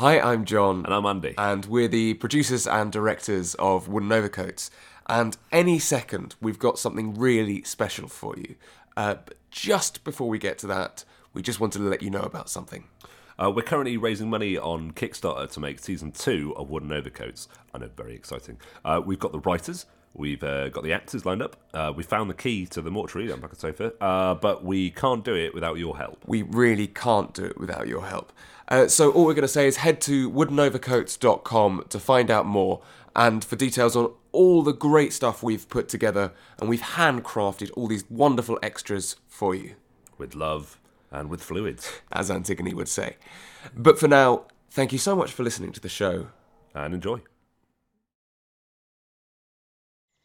Hi, I'm John. And I'm Andy. And we're the producers and directors of Wooden Overcoats. And any second, we've got something really special for you. Uh, but just before we get to that, we just wanted to let you know about something. Uh, we're currently raising money on Kickstarter to make season two of Wooden Overcoats. I know, very exciting. Uh, we've got the writers, we've uh, got the actors lined up, uh, we found the key to the mortuary on back sofa, uh, but we can't do it without your help. We really can't do it without your help. Uh, so all we're going to say is head to woodenovercoats.com to find out more and for details on all the great stuff we've put together and we've handcrafted all these wonderful extras for you. With love and with fluids. As Antigone would say. But for now, thank you so much for listening to the show. And enjoy.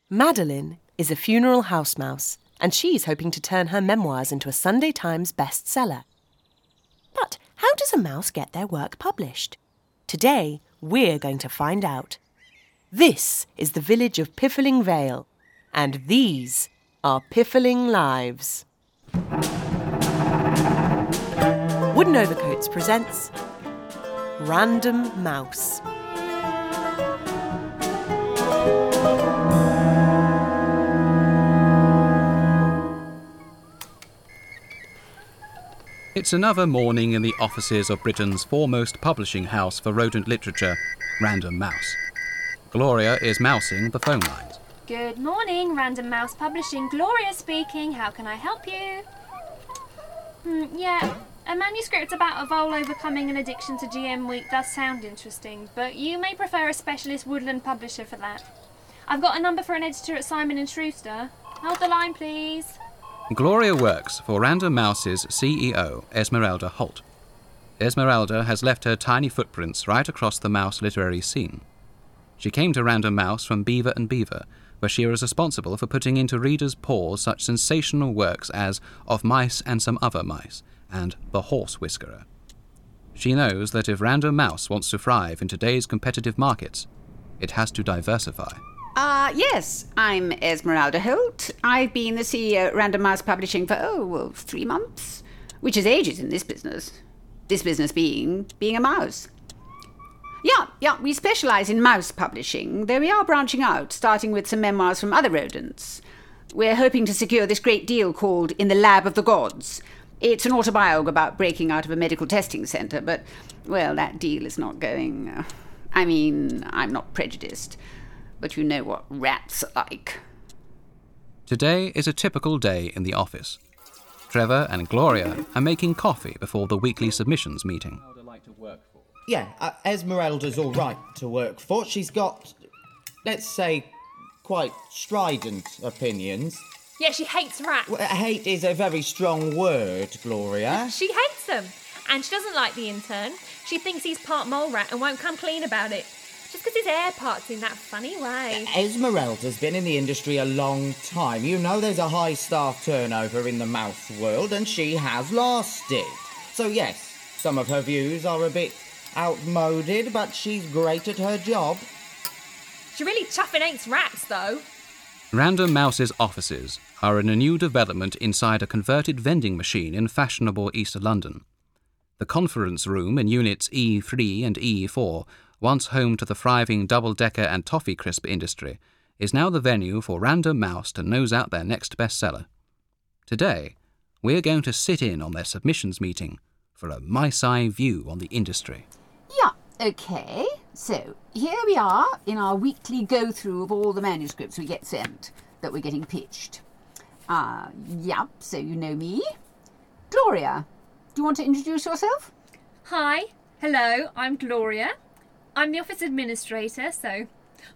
Madeleine is a funeral house mouse, and she's hoping to turn her memoirs into a Sunday Times bestseller. But how does a mouse get their work published? Today, we're going to find out. This is the village of Piffling Vale, and these are Piffling Lives. Wooden Overcoats presents Random Mouse. It's another morning in the offices of Britain's foremost publishing house for rodent literature, Random Mouse. Gloria is mousing the phone lines. Good morning, Random Mouse Publishing. Gloria speaking. How can I help you? Hmm, yeah, a manuscript about a vole overcoming an addiction to GM wheat does sound interesting, but you may prefer a specialist woodland publisher for that. I've got a number for an editor at Simon and Shrewster. Hold the line, please. Gloria works for Random Mouse's CEO, Esmeralda Holt. Esmeralda has left her tiny footprints right across the mouse literary scene. She came to Random Mouse from Beaver and Beaver, where she was responsible for putting into readers' paws such sensational works as Of Mice and Some Other Mice and The Horse Whiskerer. She knows that if Random Mouse wants to thrive in today's competitive markets, it has to diversify. Uh, yes, I'm Esmeralda Holt. I've been the CEO at Random Mouse Publishing for, oh, well, three months, which is ages in this business. This business being being a mouse. Yeah, yeah, we specialise in mouse publishing, though we are branching out, starting with some memoirs from other rodents. We're hoping to secure this great deal called In the Lab of the Gods. It's an autobiography about breaking out of a medical testing centre, but, well, that deal is not going. Uh, I mean, I'm not prejudiced but you know what rats are like. Today is a typical day in the office. Trevor and Gloria are making coffee before the weekly submissions meeting. Yeah, uh, Esmeralda's all right to work for. She's got, let's say, quite strident opinions. Yeah, she hates rats. Well, hate is a very strong word, Gloria. She hates them. And she doesn't like the intern. She thinks he's part mole rat and won't come clean about it. Just because his air parts in that funny way. Esmeralda's been in the industry a long time. You know there's a high staff turnover in the mouse world, and she has lasted. So, yes, some of her views are a bit outmoded, but she's great at her job. She really chuffing hates rats, though. Random Mouse's offices are in a new development inside a converted vending machine in fashionable East London. The conference room in units E3 and E4 once home to the thriving double decker and toffee crisp industry, is now the venue for Random Mouse to nose out their next bestseller. Today, we're going to sit in on their submissions meeting for a mice eye view on the industry. Yeah, okay. So, here we are in our weekly go through of all the manuscripts we get sent that we're getting pitched. Ah, uh, yeah, so you know me. Gloria, do you want to introduce yourself? Hi, hello, I'm Gloria. I'm the office administrator, so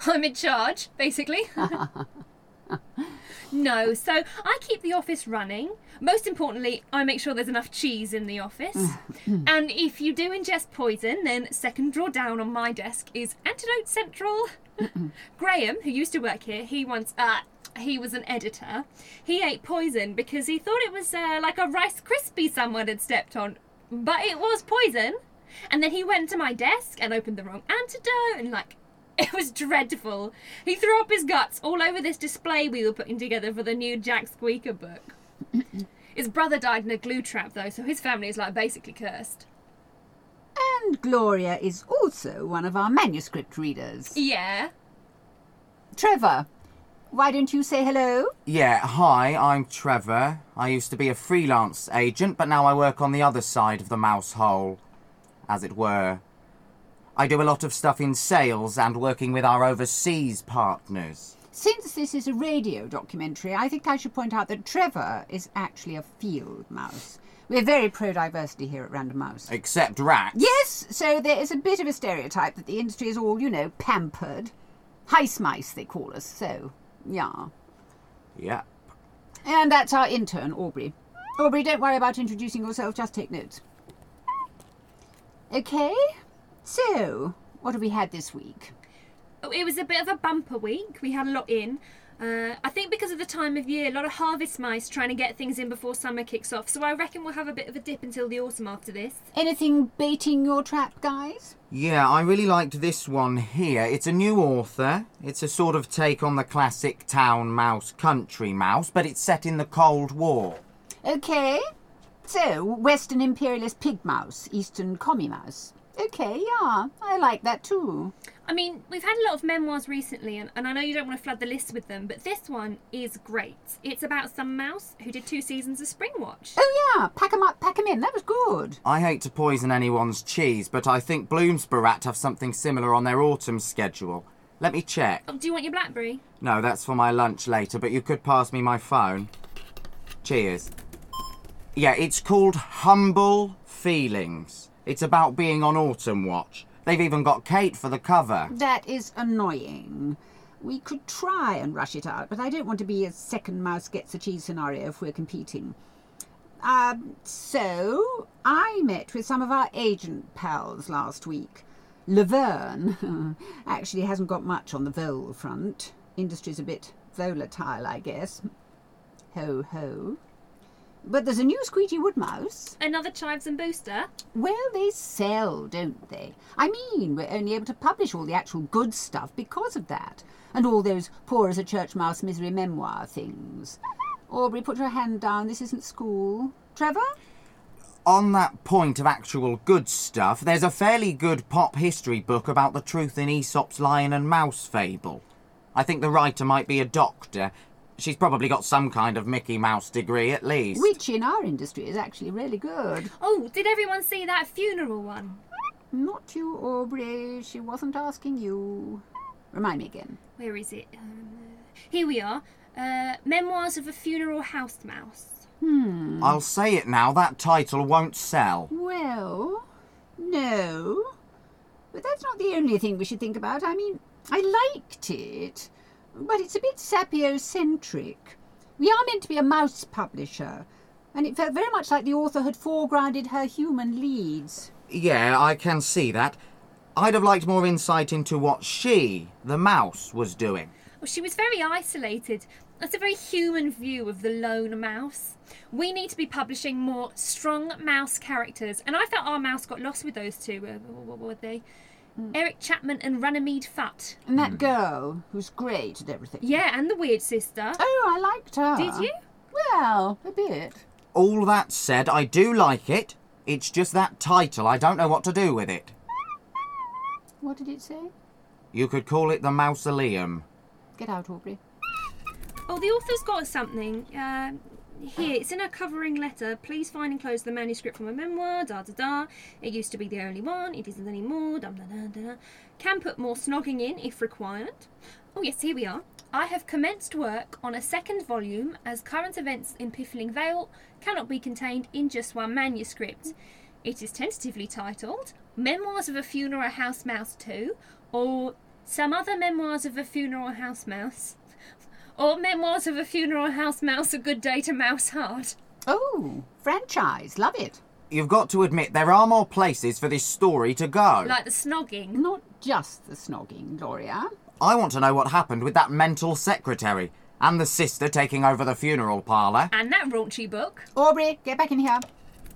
I'm in charge, basically. no, so I keep the office running. Most importantly, I make sure there's enough cheese in the office. and if you do ingest poison, then second drawer down on my desk is Antidote Central. Graham, who used to work here, he once, uh, he was an editor. He ate poison because he thought it was uh, like a Rice Krispie someone had stepped on. But it was poison. And then he went to my desk and opened the wrong antidote and like it was dreadful. He threw up his guts all over this display we were putting together for the new Jack Squeaker book. his brother died in a glue trap though, so his family is like basically cursed. And Gloria is also one of our manuscript readers. Yeah. Trevor, why don't you say hello? Yeah, hi, I'm Trevor. I used to be a freelance agent, but now I work on the other side of the mouse hole, as it were. I do a lot of stuff in sales and working with our overseas partners. Since this is a radio documentary, I think I should point out that Trevor is actually a field mouse. We're very pro diversity here at Random Mouse. Except rats. Yes, so there is a bit of a stereotype that the industry is all, you know, pampered. Heist mice, they call us, so, yeah. Yeah. And that's our intern, Aubrey. Aubrey, don't worry about introducing yourself, just take notes. Okay, so, what have we had this week? Oh, It was a bit of a bumper week. We had a lot in. Uh, I think because of the time of year, a lot of harvest mice trying to get things in before summer kicks off. So I reckon we'll have a bit of a dip until the autumn after this. Anything baiting your trap, guys? Yeah, I really liked this one here. It's a new author. It's a sort of take on the classic town mouse, country mouse, but it's set in the Cold War. Okay. So, Western Imperialist Pig Mouse, Eastern Commie Mouse. Okay, yeah, I like that too. I mean, we've had a lot of memoirs recently, and, and I know you don't want to flood the list with them, but this one is great. It's about some mouse who did two seasons of Springwatch. Oh yeah, pack pack 'em up, pack pack 'em in. That was good. I hate to poison anyone's cheese, but I think Bloomsburat have something similar on their autumn schedule. Let me check. Oh, do you want your Blackberry? No, that's for my lunch later, but you could pass me my phone. Cheers. Yeah, it's called Humble Feelings. It's about being on autumn watch. They've even got Kate for the cover. That is annoying. We could try and rush it out, but I don't want to be a second mouse gets a cheese scenario if we're competing. Um, so, I met with some of our agent pals last week. Laverne actually hasn't got much on the vole front. Industry's a bit volatile, I guess. Ho ho. But there's a new squeegee wood mouse. Another Chives and Booster? Well, they sell, don't they? I mean, we're only able to publish all the actual good stuff because of that. And all those poor as a church mouse misery memoir things. Aubrey, put your hand down. This isn't school. Trevor? On that point of actual good stuff, there's a fairly good pop history book about the truth in Aesop's lion and mouse fable. I think the writer might be a doctor. She's probably got some kind of Mickey Mouse degree at least. Which in our industry is actually really good. Oh, did everyone see that funeral one? Not you, Aubrey. She wasn't asking you. Remind me again. Where is it? Um, here we are. Uh, Memoirs of a Funeral House Mouse. Hmm. I'll say it now, that title won't sell. Well, no. But that's not the only thing we should think about. I mean, I liked it, but it's a bit sapiocentric. We are meant to be a mouse publisher, and it felt very much like the author had foregrounded her human leads. Yeah, I can see that. I'd have liked more insight into what she, the mouse, was doing. Well, she was very isolated. That's a very human view of the lone mouse. We need to be publishing more strong mouse characters, and I felt our mouse got lost with those two. Uh, what were they? Eric Chapman and Runnymede Futt. And that girl, who's great at everything. Yeah, and the Weird Sister. Oh, I liked her. Did you? Well, a bit. All that said, I do like it. It's just that title, I don't know what to do with it. What did it say? You could call it the Mausoleum. Get out, Aubrey. Oh, the author's got something. Uh, here, it's in a covering letter. Please find and close the manuscript from a memoir. Da da da. It used to be the only one. It isn't anymore. Da da da da. Can put more snogging in if required. Oh yes, here we are. I have commenced work on a second volume as current events in Piffling Vale cannot be contained in just one manuscript. It is tentatively titled Memoirs of a Funeral House Mouse 2 or Some Other Memoirs of a Funeral House Mouse or Memoirs of a Funeral House Mouse, A Good Day to Mouse Hard. Oh, franchise. Love it. You've got to admit, there are more places for this story to go. Like the snogging. Not just the snogging, Gloria. I want to know what happened with that mental secretary and the sister taking over the funeral parlour. And that raunchy book. Aubrey, get back in here.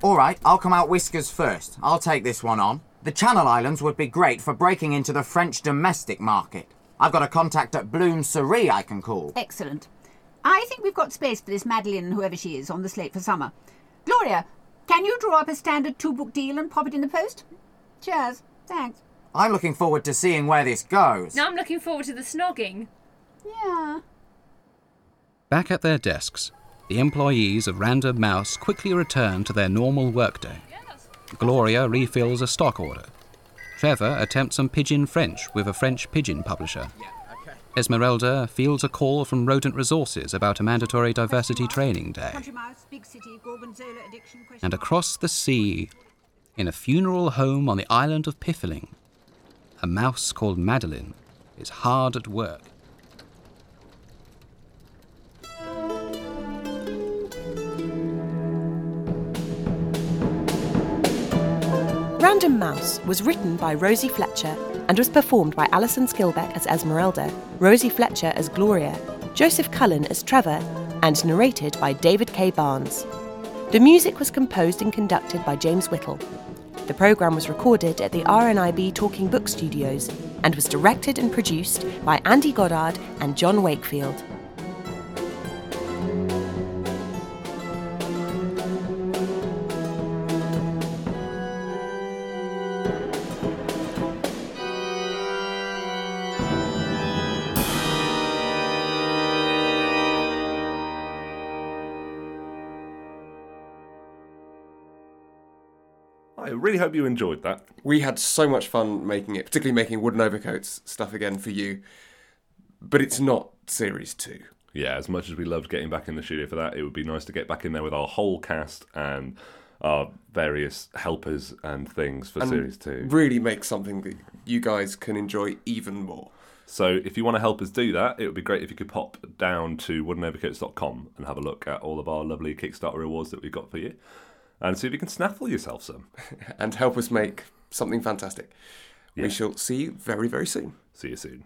All right, I'll come out whiskers first. I'll take this one on. The Channel Islands would be great for breaking into the French domestic market. I've got a contact at Bloom Cerie I can call. Excellent. I think we've got space for this Madeleine, whoever she is, on the slate for summer. Gloria, can you draw up a standard two book deal and pop it in the post? Cheers. Thanks. I'm looking forward to seeing where this goes. Now I'm looking forward to the snogging. Yeah. Back at their desks, the employees of Random Mouse quickly return to their normal workday. Gloria refills a stock order. Trevor attempts some pigeon French with a French pigeon publisher. Esmeralda fields a call from Rodent Resources about a mandatory diversity training day. Mouse, big city, addiction. And across the sea, in a funeral home on the island of Piffling, a mouse called Madeleine is hard at work. Random Mouse was written by Rosie Fletcher and was performed by Alison Skilbeck as Esmeralda, Rosie Fletcher as Gloria, Joseph Cullen as Trevor, and narrated by David K. Barnes. The music was composed and conducted by James Whittle. The programme was recorded at the RNIB Talking Book Studios and was directed and produced by Andy Goddard and John Wakefield. I really hope you enjoyed that. We had so much fun making it, particularly making wooden overcoats stuff again for you. But it's not series two. Yeah, as much as we loved getting back in the studio for that, it would be nice to get back in there with our whole cast and our various helpers and things for And series two. Really make something that you guys can enjoy even more. So if you want to help us do that, it would be great if you could pop down to woodenovercoats.com and have a look at all of our lovely Kickstarter rewards that we've got for you. And see if you can snaffle yourself some. and help us make something fantastic. Yeah. We shall see you very, very soon. See you soon.